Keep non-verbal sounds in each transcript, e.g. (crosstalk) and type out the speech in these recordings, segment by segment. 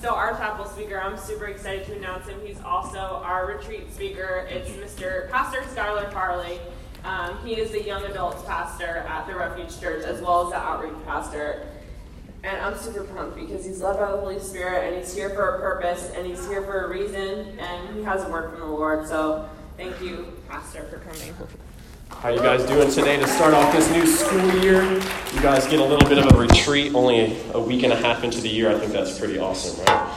So our chapel speaker, I'm super excited to announce him. He's also our retreat speaker. It's Mr. Pastor Skylar Farley. Um, he is the young adults pastor at the Refuge Church as well as the outreach pastor. And I'm super pumped because he's led by the Holy Spirit and he's here for a purpose and he's here for a reason and he has a word from the Lord. So thank you, Pastor, for coming. How you guys doing today to start off this new school year? You guys get a little bit of a retreat only a week and a half into the year. I think that's pretty awesome, right?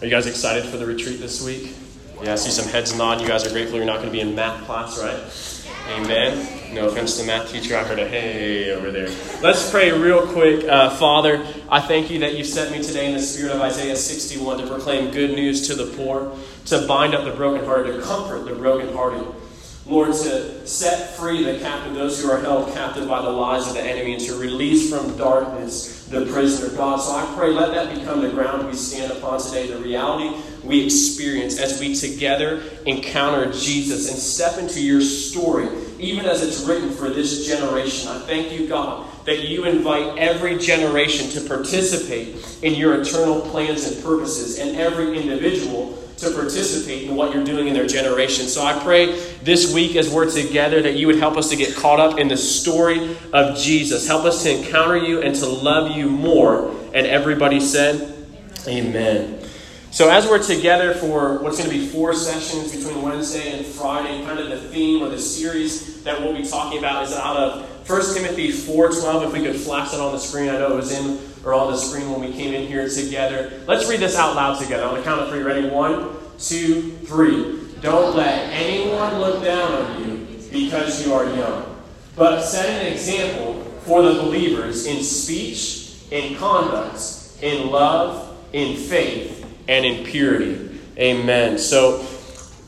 Are you guys excited for the retreat this week? Yeah, I see some heads nod. You guys are grateful you're not going to be in math class, right? Amen. No offense to the math teacher. I heard a hey over there. Let's pray real quick. Uh, Father, I thank you that you sent me today in the spirit of Isaiah 61 to proclaim good news to the poor, to bind up the brokenhearted, to comfort the brokenhearted. Lord, to set free the captive, those who are held captive by the lies of the enemy, and to release from darkness the prisoner, God. So I pray, let that become the ground we stand upon today, the reality we experience as we together encounter Jesus and step into your story, even as it's written for this generation. I thank you, God, that you invite every generation to participate in your eternal plans and purposes, and every individual to participate in what you're doing in their generation. So I pray this week as we're together that you would help us to get caught up in the story of Jesus. Help us to encounter you and to love you more. And everybody said, Amen. Amen. So, as we're together for what's going to be four sessions between Wednesday and Friday, kind of the theme or the series that we'll be talking about is out of 1 Timothy 4.12. If we could flash that on the screen, I know it was in or on the screen when we came in here together. Let's read this out loud together. On the count of three. Ready? One, two, three. Don't let anyone look down on you because you are young, but set an example for the believers in speech, in conduct, in love, in faith and in purity. Amen. So,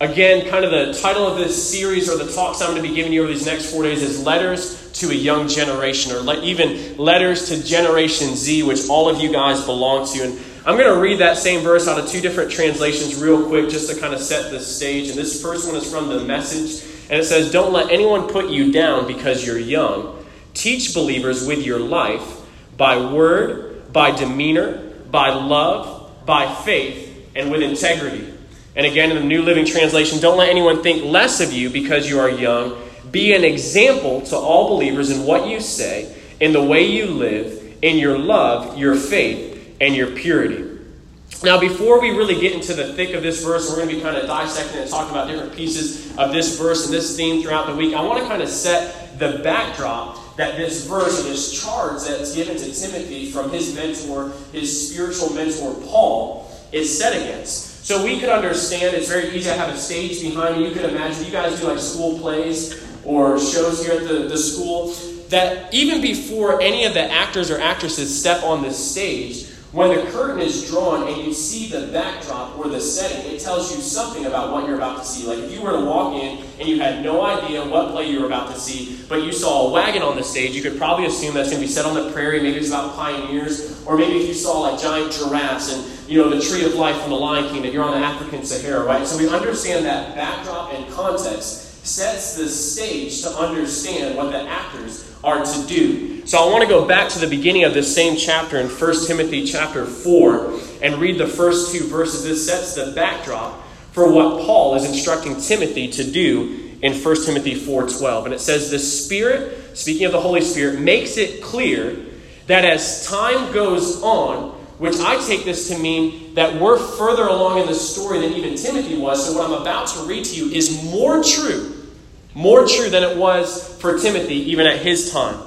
again, kind of the title of this series or the talks I'm going to be giving you over these next four days is Letters to a Young Generation, or le- even Letters to Generation Z, which all of you guys belong to. And I'm going to read that same verse out of two different translations real quick just to kind of set the stage. And this first one is from the message. And it says, Don't let anyone put you down because you're young. Teach believers with your life by word, by demeanor, by love by faith and with integrity. And again, in the New Living Translation, don't let anyone think less of you because you are young. Be an example to all believers in what you say, in the way you live, in your love, your faith, and your purity. Now, before we really get into the thick of this verse, we're going to be kind of dissecting and talking about different pieces of this verse and this theme throughout the week. I want to kind of set the backdrop that this verse or this charge that's given to Timothy from his mentor, his spiritual mentor, Paul, is set against. So we could understand it's very easy to have a stage behind you. You could imagine, you guys do like school plays or shows here at the, the school, that even before any of the actors or actresses step on the stage, when the curtain is drawn and you see the backdrop or the setting, it tells you something about what you're about to see. Like if you were to walk in and you had no idea what play you were about to see, but you saw a wagon on the stage, you could probably assume that's going to be set on the prairie. Maybe it's about pioneers, or maybe if you saw like giant giraffes and you know the tree of life from the Lion King that you're on the African Sahara, right? So we understand that backdrop and context sets the stage to understand what the actors are to do. So I want to go back to the beginning of this same chapter in 1 Timothy chapter 4 and read the first two verses. This sets the backdrop for what Paul is instructing Timothy to do in 1 Timothy 4:12. And it says the Spirit, speaking of the Holy Spirit, makes it clear that as time goes on, which I take this to mean that we're further along in the story than even Timothy was. So what I'm about to read to you is more true more true than it was for Timothy, even at his time.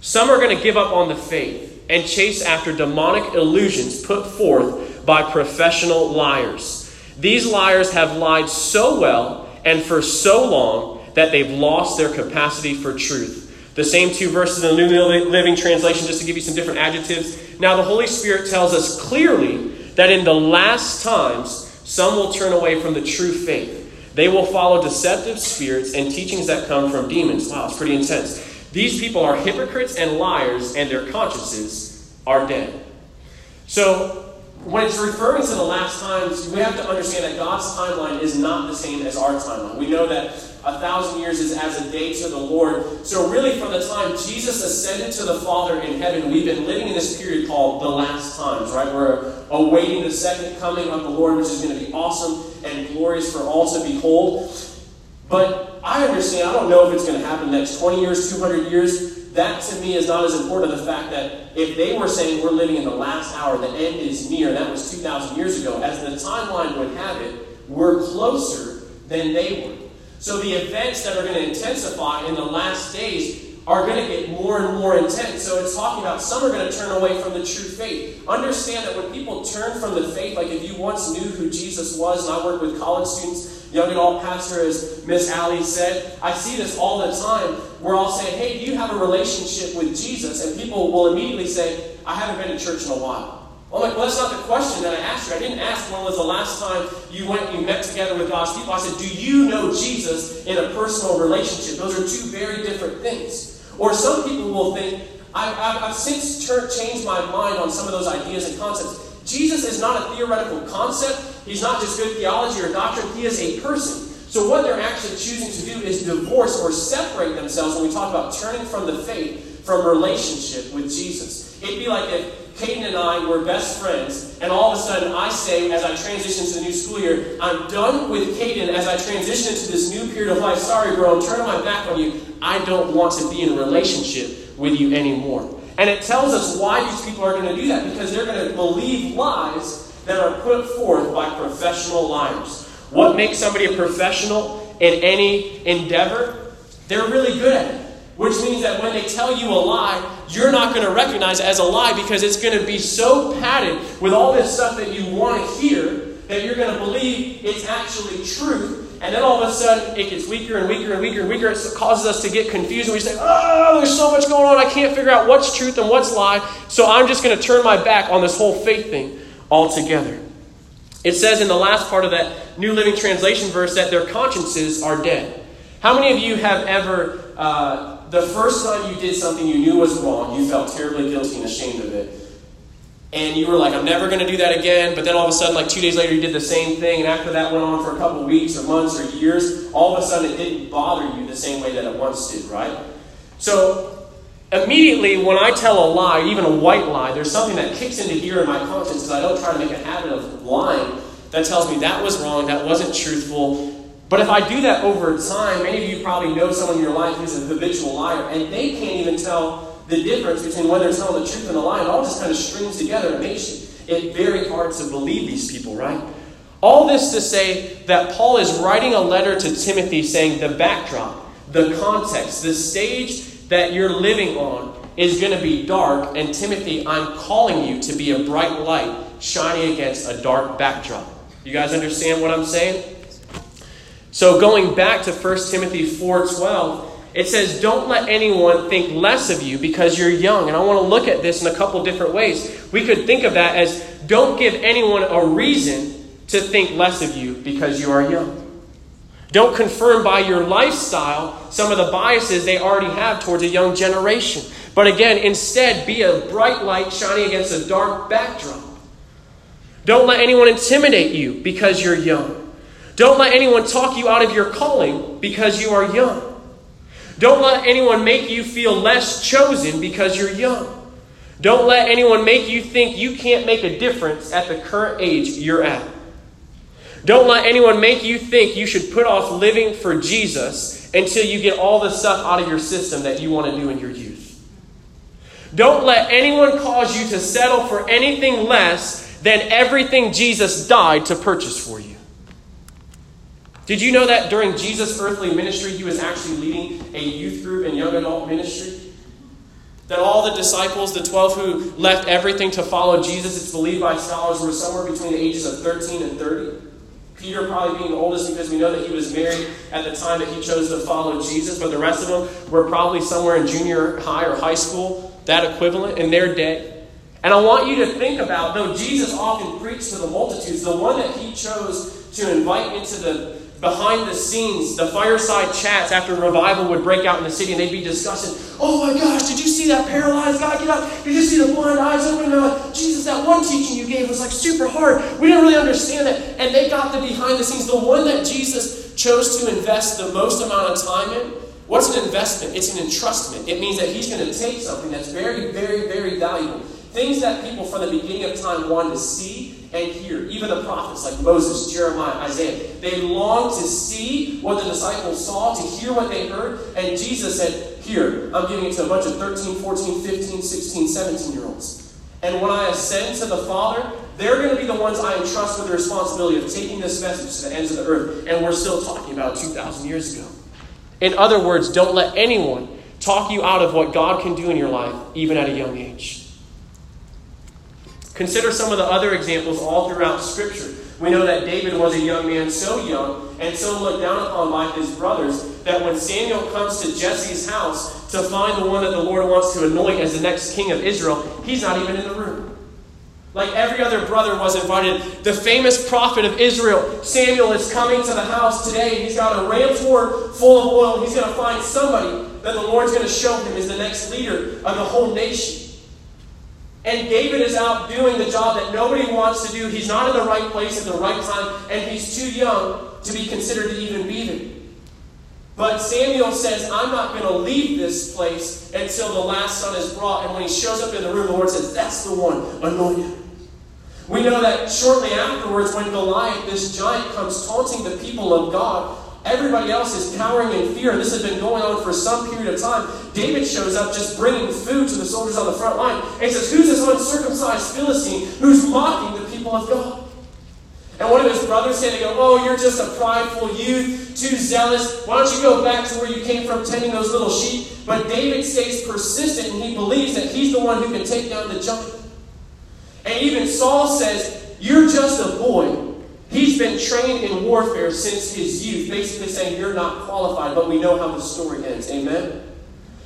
Some are going to give up on the faith and chase after demonic illusions put forth by professional liars. These liars have lied so well and for so long that they've lost their capacity for truth. The same two verses in the New Living Translation, just to give you some different adjectives. Now, the Holy Spirit tells us clearly that in the last times, some will turn away from the true faith they will follow deceptive spirits and teachings that come from demons. Wow, it's pretty intense. These people are hypocrites and liars, and their consciences are dead. So, when it's referring to the last times, we have to understand that God's timeline is not the same as our timeline. We know that a thousand years is as a day to the Lord. So, really, from the time Jesus ascended to the Father in heaven, we've been living in this period called the last times, right? We're awaiting the second coming of the Lord, which is going to be awesome and glorious for all to behold. But I understand, I don't know if it's going to happen next 20 years, 200 years that to me is not as important as the fact that if they were saying we're living in the last hour, the end is near, that was 2,000 years ago, as the timeline would have it, we're closer than they were. So the events that are going to intensify in the last days are going to get more and more intense. So it's talking about some are going to turn away from the true faith. Understand that when people turn from the faith, like if you once knew who Jesus was, and I work with college students, young adult pastor, as Miss Allie said, I see this all the time. We're all saying, hey, do you have a relationship with Jesus? And people will immediately say, I haven't been to church in a while. I'm like, well, that's not the question that I asked you. I didn't ask when was the last time you went and you met together with God's people. I said, do you know Jesus in a personal relationship? Those are two very different things. Or some people will think, I've, I've since changed my mind on some of those ideas and concepts. Jesus is not a theoretical concept. He's not just good theology or doctrine, he is a person. So, what they're actually choosing to do is divorce or separate themselves when we talk about turning from the faith, from relationship with Jesus. It'd be like if Caden and I were best friends, and all of a sudden I say, as I transition to the new school year, I'm done with Caden as I transition to this new period of life. Sorry, bro, I'm turning my back on you. I don't want to be in a relationship with you anymore. And it tells us why these people are going to do that because they're going to believe lies that are put forth by professional liars. What makes somebody a professional in any endeavor? They're really good at it. Which means that when they tell you a lie, you're not going to recognize it as a lie because it's going to be so padded with all this stuff that you want to hear that you're going to believe it's actually truth. And then all of a sudden, it gets weaker and weaker and weaker and weaker. It causes us to get confused. And we say, oh, there's so much going on. I can't figure out what's truth and what's lie. So I'm just going to turn my back on this whole faith thing altogether. It says in the last part of that New Living Translation verse that their consciences are dead. How many of you have ever, uh, the first time you did something you knew was wrong, you felt terribly guilty and ashamed of it, and you were like, I'm never going to do that again, but then all of a sudden, like two days later, you did the same thing, and after that went on for a couple weeks or months or years, all of a sudden it didn't bother you the same way that it once did, right? So Immediately, when I tell a lie, even a white lie, there's something that kicks into gear in my conscience because I don't try to make a habit of lying that tells me that was wrong, that wasn't truthful. But if I do that over time, many of you probably know someone in your life who's a habitual liar, and they can't even tell the difference between when they're telling the truth and a lie. It all just kind of strings together and makes it very hard to believe these people, right? All this to say that Paul is writing a letter to Timothy saying the backdrop, the context, the stage that you're living on is going to be dark, and Timothy, I'm calling you to be a bright light shining against a dark backdrop. You guys understand what I'm saying? So going back to 1 Timothy 4:12, it says, "Don't let anyone think less of you because you're young." And I want to look at this in a couple different ways. We could think of that as don't give anyone a reason to think less of you because you are young. Don't confirm by your lifestyle some of the biases they already have towards a young generation. But again, instead, be a bright light shining against a dark backdrop. Don't let anyone intimidate you because you're young. Don't let anyone talk you out of your calling because you are young. Don't let anyone make you feel less chosen because you're young. Don't let anyone make you think you can't make a difference at the current age you're at. Don't let anyone make you think you should put off living for Jesus until you get all the stuff out of your system that you want to do in your youth. Don't let anyone cause you to settle for anything less than everything Jesus died to purchase for you. Did you know that during Jesus' earthly ministry, he was actually leading a youth group and young adult ministry? That all the disciples, the 12 who left everything to follow Jesus, it's believed by scholars, were somewhere between the ages of 13 and 30. Peter probably being the oldest because we know that he was married at the time that he chose to follow Jesus, but the rest of them were probably somewhere in junior high or high school, that equivalent in their day. And I want you to think about, though Jesus often preached to the multitudes, the one that he chose to invite into the behind the scenes, the fireside chats after revival would break out in the city and they'd be discussing, oh my gosh, did you see that paralyzed guy get up? Did you see the blind eyes open? And they're like, Jesus, that one teaching you gave was like super hard. We didn't really understand it. And they got the behind the scenes. The one that Jesus chose to invest the most amount of time in, what's an investment? It's an entrustment. It means that he's going to take something that's very, very, very valuable. Things that people from the beginning of time wanted to see and hear. Even the prophets like Moses, Jeremiah, Isaiah. They longed to see what the disciples saw, to hear what they heard. And Jesus said, Here, I'm giving it to a bunch of 13, 14, 15, 16, 17 year olds. And when I ascend to the Father, they're going to be the ones I entrust with the responsibility of taking this message to the ends of the earth. And we're still talking about 2,000 years ago. In other words, don't let anyone talk you out of what God can do in your life, even at a young age. Consider some of the other examples all throughout Scripture. We know that David was a young man, so young and so looked down upon by his brothers, that when Samuel comes to Jesse's house to find the one that the Lord wants to anoint as the next king of Israel, he's not even in the room. Like every other brother was invited. The famous prophet of Israel, Samuel, is coming to the house today. He's got a ram's horn full of oil. He's going to find somebody that the Lord's going to show him is the next leader of the whole nation. And David is out doing the job that nobody wants to do. He's not in the right place at the right time, and he's too young to be considered to even be there. But Samuel says, I'm not going to leave this place until the last son is brought. And when he shows up in the room, the Lord says, That's the one, anoint him. We know that shortly afterwards, when Goliath, this giant, comes taunting the people of God, Everybody else is cowering in fear. This has been going on for some period of time. David shows up just bringing food to the soldiers on the front line and says, Who's this uncircumcised Philistine who's mocking the people of God? And one of his brothers said, go, Oh, you're just a prideful youth, too zealous. Why don't you go back to where you came from tending those little sheep? But David stays persistent and he believes that he's the one who can take down the giant. And even Saul says, You're just a boy. He's been trained in warfare since his youth, basically saying you're not qualified, but we know how the story ends. Amen?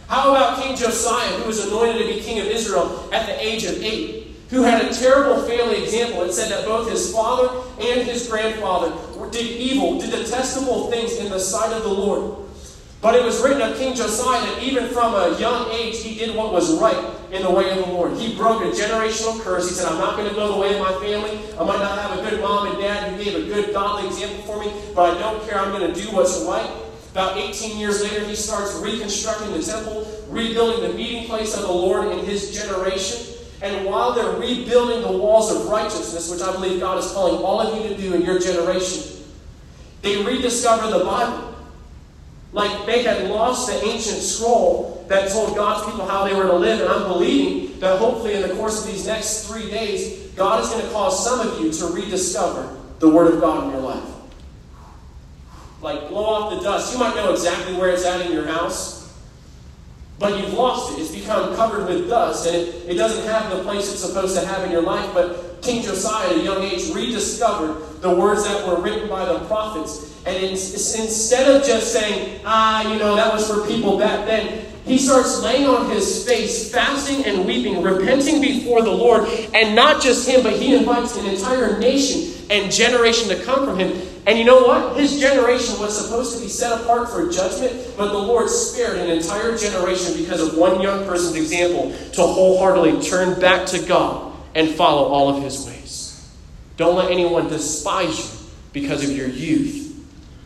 How about King Josiah, who was anointed to be king of Israel at the age of eight, who had a terrible family example? It said that both his father and his grandfather did evil, did detestable things in the sight of the Lord. But it was written of King Josiah that even from a young age, he did what was right in the way of the Lord. He broke a generational curse. He said, I'm not going to go the way of my family. I might not have a good mom and dad who gave a good godly example for me, but I don't care. I'm going to do what's right. About 18 years later, he starts reconstructing the temple, rebuilding the meeting place of the Lord in his generation. And while they're rebuilding the walls of righteousness, which I believe God is calling all of you to do in your generation, they rediscover the Bible. Like they had lost the ancient scroll that told God's people how they were to live. And I'm believing that hopefully in the course of these next three days, God is going to cause some of you to rediscover the Word of God in your life. Like blow off the dust. You might know exactly where it's at in your house, but you've lost it. It's become covered with dust, and it, it doesn't have the place it's supposed to have in your life. But King Josiah, at a young age, rediscovered the words that were written by the prophets and instead of just saying, ah, you know, that was for people back then, he starts laying on his face, fasting and weeping, repenting before the Lord. And not just him, but he invites an entire nation and generation to come from him. And you know what? His generation was supposed to be set apart for judgment, but the Lord spared an entire generation because of one young person's example to wholeheartedly turn back to God and follow all of his ways. Don't let anyone despise you because of your youth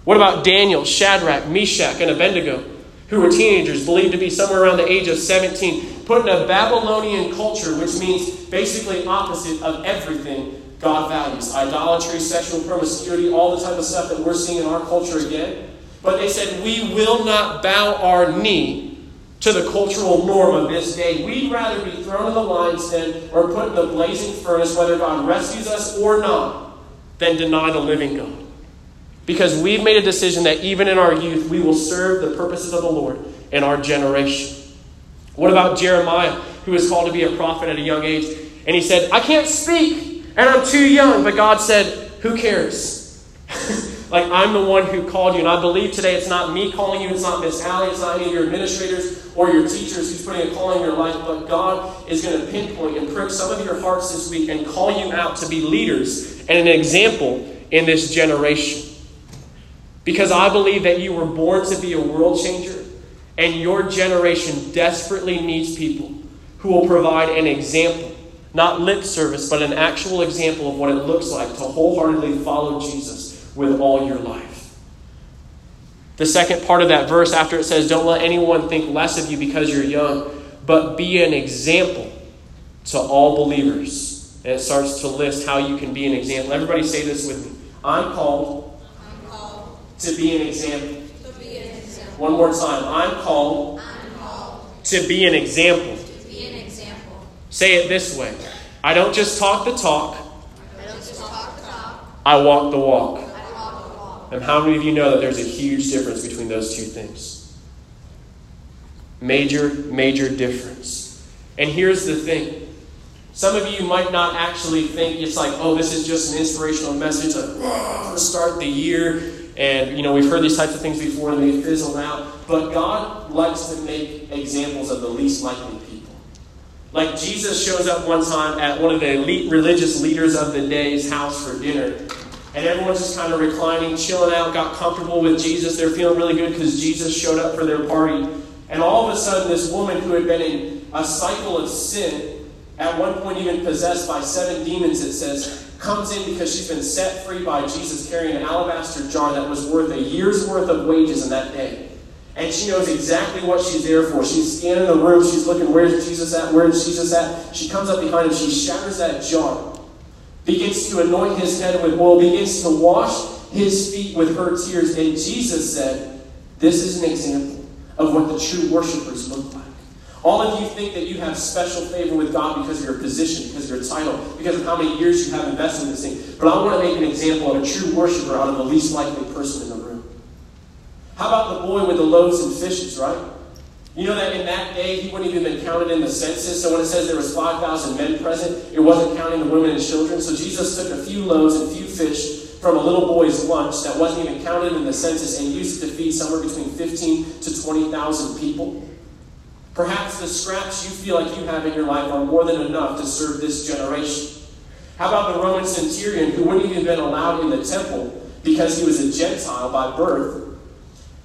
what about Daniel, Shadrach, Meshach, and Abednego, who were teenagers, believed to be somewhere around the age of 17, put in a Babylonian culture, which means basically opposite of everything God values idolatry, sexual promiscuity, all the type of stuff that we're seeing in our culture again. But they said, We will not bow our knee to the cultural norm of this day. We'd rather be thrown in the lion's den or put in the blazing furnace, whether God rescues us or not, than deny the living God. Because we've made a decision that even in our youth, we will serve the purposes of the Lord in our generation. What about Jeremiah, who was called to be a prophet at a young age? And he said, I can't speak, and I'm too young. But God said, Who cares? (laughs) like, I'm the one who called you. And I believe today it's not me calling you, it's not Miss Allie, it's not any of your administrators or your teachers who's putting a call in your life, but God is going to pinpoint and prick some of your hearts this week and call you out to be leaders and an example in this generation. Because I believe that you were born to be a world changer, and your generation desperately needs people who will provide an example Not lip service, but an actual example of what it looks like to wholeheartedly follow Jesus with all your life. The second part of that verse, after it says, Don't let anyone think less of you because you're young, but be an example to all believers. And it starts to list how you can be an example. Everybody say this with me. I'm called, to be an example. One more time. I'm called I'm called to be an example. to. Say it this way I don't just talk the talk, I walk the walk. And how many of you know that there's a huge difference between those two things? Major, major difference. And here's the thing. Some of you might not actually think it's like, oh, this is just an inspirational message, like, "Whoa, start the year. And, you know, we've heard these types of things before and they fizzle out. But God likes to make examples of the least likely people. Like Jesus shows up one time at one of the elite religious leaders of the day's house for dinner. And everyone's just kind of reclining, chilling out, got comfortable with Jesus. They're feeling really good because Jesus showed up for their party. And all of a sudden, this woman who had been in a cycle of sin, at one point even possessed by seven demons, it says, comes in because she's been set free by Jesus carrying an alabaster jar that was worth a year's worth of wages in that day. And she knows exactly what she's there for. She's scanning the room. She's looking, where's Jesus at? Where's Jesus at? She comes up behind him. She shatters that jar. Begins to anoint his head with oil. Begins to wash his feet with her tears. And Jesus said, This is an example of what the true worshipers look like. All of you think that you have special favor with God because of your position, because of your title, because of how many years you have invested in this thing. But I want to make an example of a true worshiper out of the least likely person in the room. How about the boy with the loaves and fishes, right? You know that in that day he wouldn't even been counted in the census. So when it says there was 5,000 men present, it wasn't counting the women and children. So Jesus took a few loaves and few fish from a little boy's lunch that wasn't even counted in the census and used it to feed somewhere between 15 to 20,000 people. Perhaps the scraps you feel like you have in your life are more than enough to serve this generation. How about the Roman centurion who wouldn't even been allowed in the temple because he was a Gentile by birth?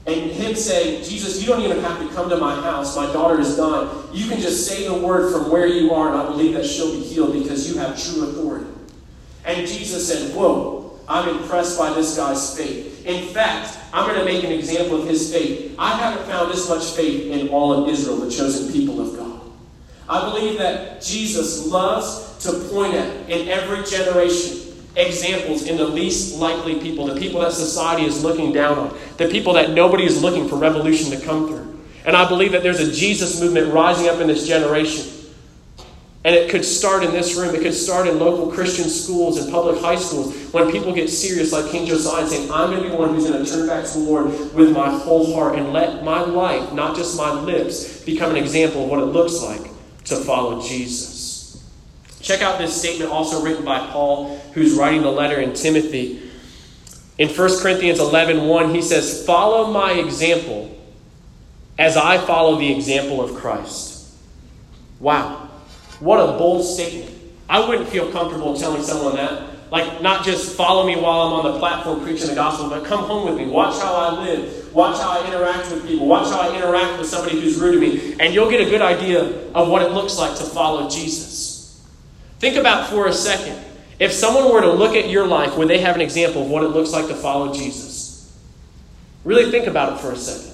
And him saying, Jesus, you don't even have to come to my house. My daughter is dying. You can just say the word from where you are, and I believe that she'll be healed because you have true authority. And Jesus said, Whoa, I'm impressed by this guy's faith. In fact, I'm going to make an example of his faith. I haven't found this much faith in all of Israel, the chosen people of God. I believe that Jesus loves to point at in every generation examples in the least likely people, the people that society is looking down on, the people that nobody is looking for revolution to come through. And I believe that there's a Jesus movement rising up in this generation. And it could start in this room. It could start in local Christian schools and public high schools when people get serious, like King Josiah, saying, I'm going to be one who's going to turn back to the Lord with my whole heart and let my life, not just my lips, become an example of what it looks like to follow Jesus. Check out this statement also written by Paul, who's writing the letter in Timothy. In 1 Corinthians 11 1, he says, Follow my example as I follow the example of Christ. Wow. What a bold statement. I wouldn't feel comfortable telling someone that. Like, not just follow me while I'm on the platform preaching the gospel, but come home with me. Watch how I live. Watch how I interact with people. Watch how I interact with somebody who's rude to me. And you'll get a good idea of what it looks like to follow Jesus. Think about for a second. If someone were to look at your life, would they have an example of what it looks like to follow Jesus? Really think about it for a second.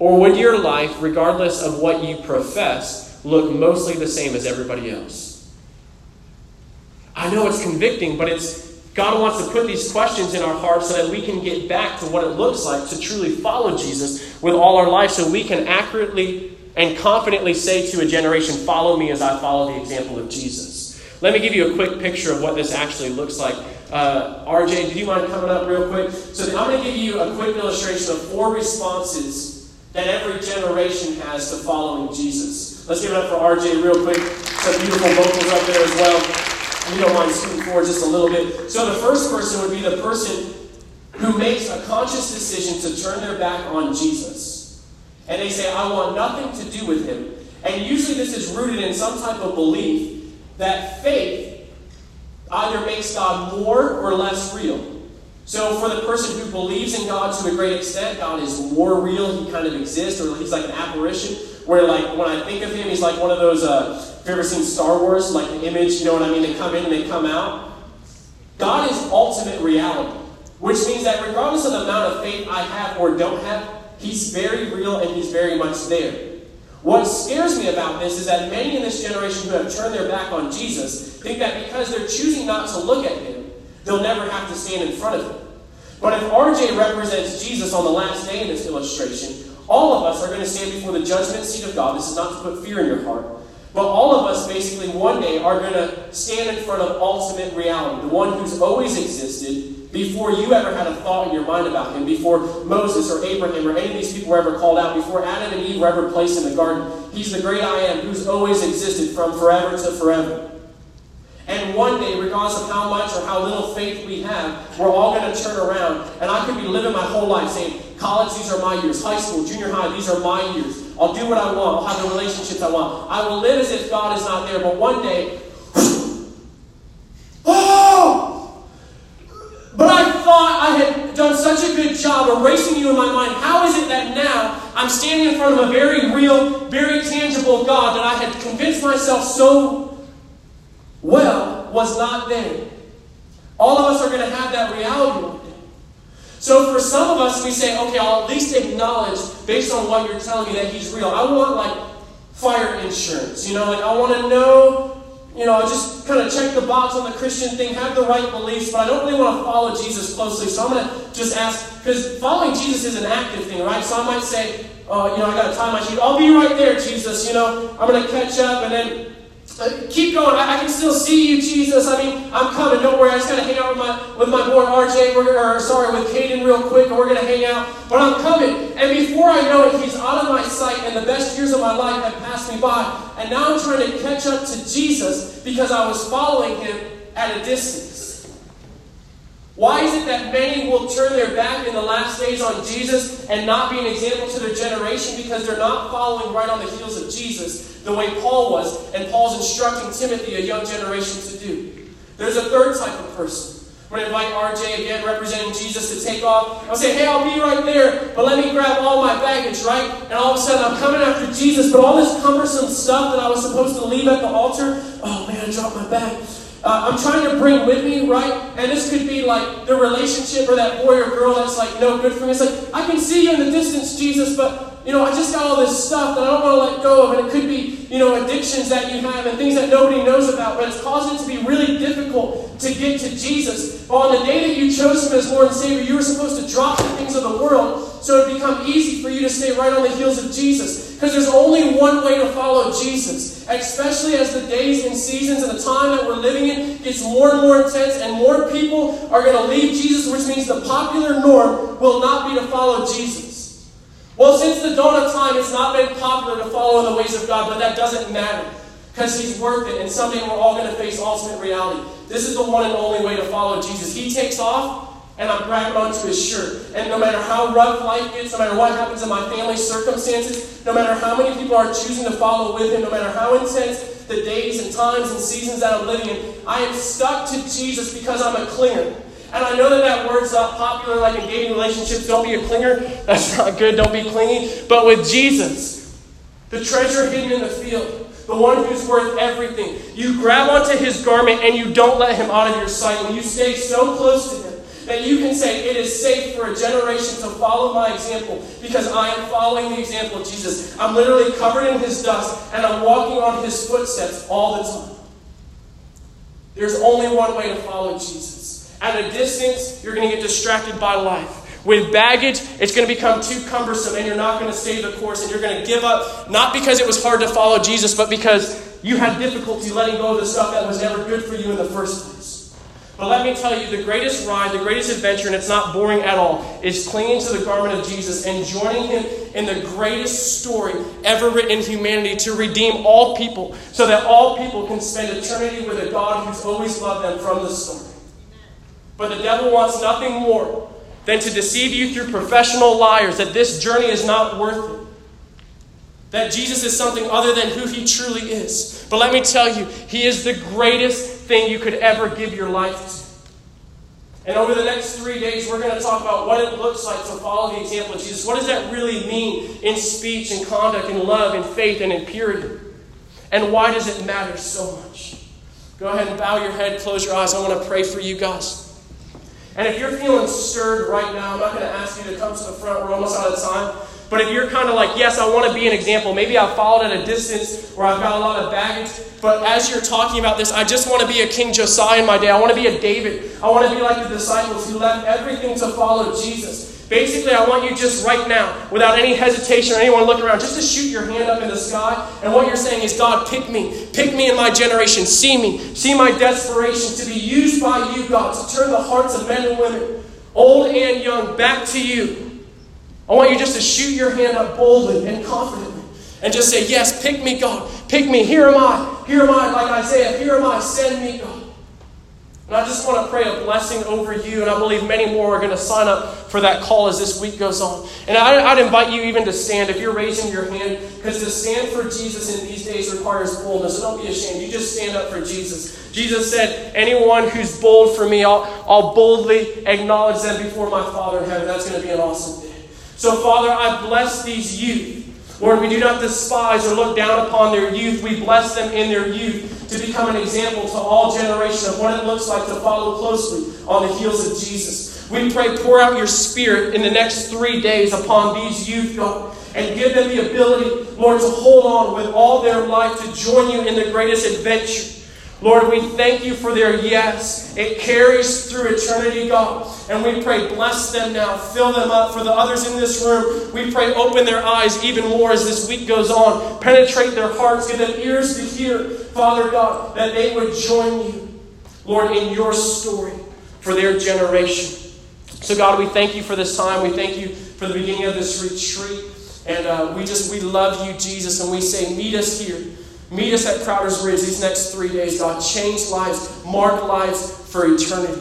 Or would your life, regardless of what you profess, look mostly the same as everybody else? I know it's convicting, but it's God wants to put these questions in our hearts so that we can get back to what it looks like to truly follow Jesus with all our life so we can accurately and confidently say to a generation, Follow me as I follow the example of Jesus. Let me give you a quick picture of what this actually looks like. Uh, RJ, do you mind coming up real quick? So I'm going to give you a quick illustration of four responses that every generation has to following Jesus. Let's give it up for RJ real quick. Some beautiful vocals up there as well. You don't mind scooting forward just a little bit. So the first person would be the person who makes a conscious decision to turn their back on Jesus. And they say, I want nothing to do with him. And usually this is rooted in some type of belief that faith either makes God more or less real. So for the person who believes in God to a great extent, God is more real, he kind of exists, or he's like an apparition, where like when I think of him, he's like one of those uh, Have you ever seen Star Wars? Like the image, you know what I mean? They come in and they come out. God is ultimate reality, which means that regardless of the amount of faith I have or don't have, He's very real and He's very much there. What scares me about this is that many in this generation who have turned their back on Jesus think that because they're choosing not to look at Him, they'll never have to stand in front of Him. But if RJ represents Jesus on the last day in this illustration, all of us are going to stand before the judgment seat of God. This is not to put fear in your heart. But all of us basically one day are going to stand in front of ultimate reality, the one who's always existed before you ever had a thought in your mind about him, before Moses or Abraham or any of these people were ever called out, before Adam and Eve were ever placed in the garden. He's the great I am who's always existed from forever to forever. And one day, regardless of how much or how little faith we have, we're all going to turn around. And I could be living my whole life saying, college, these are my years. High school, junior high, these are my years. I'll do what I want. I'll have the relationships I want. I will live as if God is not there. But one day, (sighs) oh! But I thought I had done such a good job erasing you in my mind. How is it that now I'm standing in front of a very real, very tangible God that I had convinced myself so well was not there. All of us are going to have that reality one day. So for some of us, we say, okay, I'll at least acknowledge, based on what you're telling me, that he's real. I want like fire insurance. You know, like I want to know, you know, just kind of check the box on the Christian thing, have the right beliefs, but I don't really want to follow Jesus closely. So I'm going to just ask, because following Jesus is an active thing, right? So I might say, uh, you know, I got to tie my shoes. I'll be right there, Jesus. You know, I'm going to catch up and then keep going. I, I, can still see you, Jesus. I mean, I'm coming. Don't worry. I just got to hang out with my with my boy RJ. We're, or sorry, with Caden real quick, and we're gonna hang out. But I'm coming. And before I know it, he's out of my sight, and the best years of my life have passed me by. And now I'm trying to catch up to Jesus because I was following him at a distance. Why is it that many will turn their back in the last days on Jesus and not be an example to their generation because they're not following right on the heels of Jesus? the way Paul was, and Paul's instructing Timothy, a young generation, to do. There's a third type of person. We're going to invite RJ again, representing Jesus, to take off. I'll say, hey, I'll be right there, but let me grab all my baggage, right? And all of a sudden, I'm coming after Jesus, but all this cumbersome stuff that I was supposed to leave at the altar, oh man, I dropped my bag. Uh, I'm trying to bring with me, right? And this could be like the relationship or that boy or girl that's like no good for me. It's like, I can see you in the distance, Jesus, but you know, I just got all this stuff that I don't want to let go of, and it could be, you know, addictions that you have and things that nobody knows about, but it's causing it to be really difficult to get to Jesus. But on the day that you chose Him as Lord and Savior, you were supposed to drop the things of the world so it would become easy for you to stay right on the heels of Jesus. Because there's only one way to follow Jesus, especially as the days and seasons and the time that we're living in gets more and more intense, and more people are going to leave Jesus, which means the popular norm will not be to follow Jesus. Well, since the dawn of time, it's not been popular to follow the ways of God, but that doesn't matter because He's worth it, and someday we're all going to face ultimate reality. This is the one and only way to follow Jesus. He takes off, and I'm grabbing onto His shirt. And no matter how rough life gets, no matter what happens in my family circumstances, no matter how many people are choosing to follow with Him, no matter how intense the days and times and seasons that I'm living in, I am stuck to Jesus because I'm a clinger. And I know that that word's not popular like in dating relationships. Don't be a clinger. That's not good. Don't be clingy. But with Jesus, the treasure hidden in the field, the one who's worth everything, you grab onto his garment and you don't let him out of your sight. And you stay so close to him that you can say, It is safe for a generation to follow my example because I am following the example of Jesus. I'm literally covered in his dust and I'm walking on his footsteps all the time. There's only one way to follow Jesus. At a distance, you're going to get distracted by life. With baggage, it's going to become too cumbersome and you're not going to stay the course and you're going to give up, not because it was hard to follow Jesus, but because you had difficulty letting go of the stuff that was never good for you in the first place. But let me tell you, the greatest ride, the greatest adventure, and it's not boring at all, is clinging to the garment of Jesus and joining Him in the greatest story ever written in humanity to redeem all people so that all people can spend eternity with a God who's always loved them from the start. But the devil wants nothing more than to deceive you through professional liars that this journey is not worth it. That Jesus is something other than who he truly is. But let me tell you, he is the greatest thing you could ever give your life to. And over the next three days, we're going to talk about what it looks like to follow the example of Jesus. What does that really mean in speech and conduct, in love, in faith, and in purity? And why does it matter so much? Go ahead and bow your head, close your eyes. I want to pray for you guys. And if you're feeling stirred right now, I'm not going to ask you to come to the front. We're almost out of time. But if you're kind of like, yes, I want to be an example, maybe I've followed at a distance or I've got a lot of baggage, but as you're talking about this, I just want to be a King Josiah in my day. I want to be a David. I want to be like the disciples who left everything to follow Jesus. Basically, I want you just right now, without any hesitation or anyone looking around, just to shoot your hand up in the sky. And what you're saying is, God, pick me. Pick me in my generation. See me. See my desperation to be used by you, God, to turn the hearts of men and women, old and young, back to you. I want you just to shoot your hand up boldly and confidently and just say, Yes, pick me, God. Pick me. Here am I. Here am I, like Isaiah. Here am I. Send me, God. And I just want to pray a blessing over you, and I believe many more are going to sign up for that call as this week goes on. And I, would invite you even to stand if you're raising your hand, because to stand for Jesus in these days requires boldness. So don't be ashamed. You just stand up for Jesus. Jesus said, Anyone who's bold for me, I'll, I'll boldly acknowledge them before my Father in heaven. That's going to be an awesome day. So, Father, I bless these youth. Lord, we do not despise or look down upon their youth. We bless them in their youth to become an example to all generations of what it looks like to follow closely on the heels of Jesus. We pray, pour out your spirit in the next three days upon these youth, God, and give them the ability, Lord, to hold on with all their life to join you in the greatest adventure. Lord, we thank you for their yes. It carries through eternity, God. And we pray, bless them now. Fill them up. For the others in this room, we pray, open their eyes even more as this week goes on. Penetrate their hearts. Give them ears to hear, Father God, that they would join you, Lord, in your story for their generation. So, God, we thank you for this time. We thank you for the beginning of this retreat. And uh, we just, we love you, Jesus. And we say, meet us here. Meet us at Crowder's Ridge these next three days, God. Change lives, mark lives for eternity.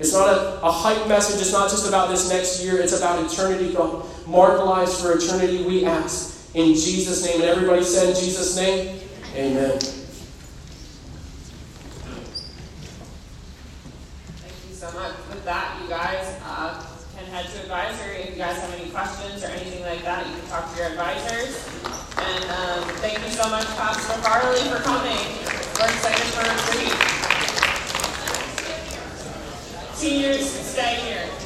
It's not a, a hype message. It's not just about this next year. It's about eternity, God. Mark lives for eternity, we ask. In Jesus' name. And everybody said in Jesus' name, Amen. Thank you so much. With that, you guys uh, can head to advisory. If you guys have any questions or anything like that, you can talk to your advisors. And um, thank you so much, Pastor Farley, for coming. We're excited for retreat. Seniors, stay here.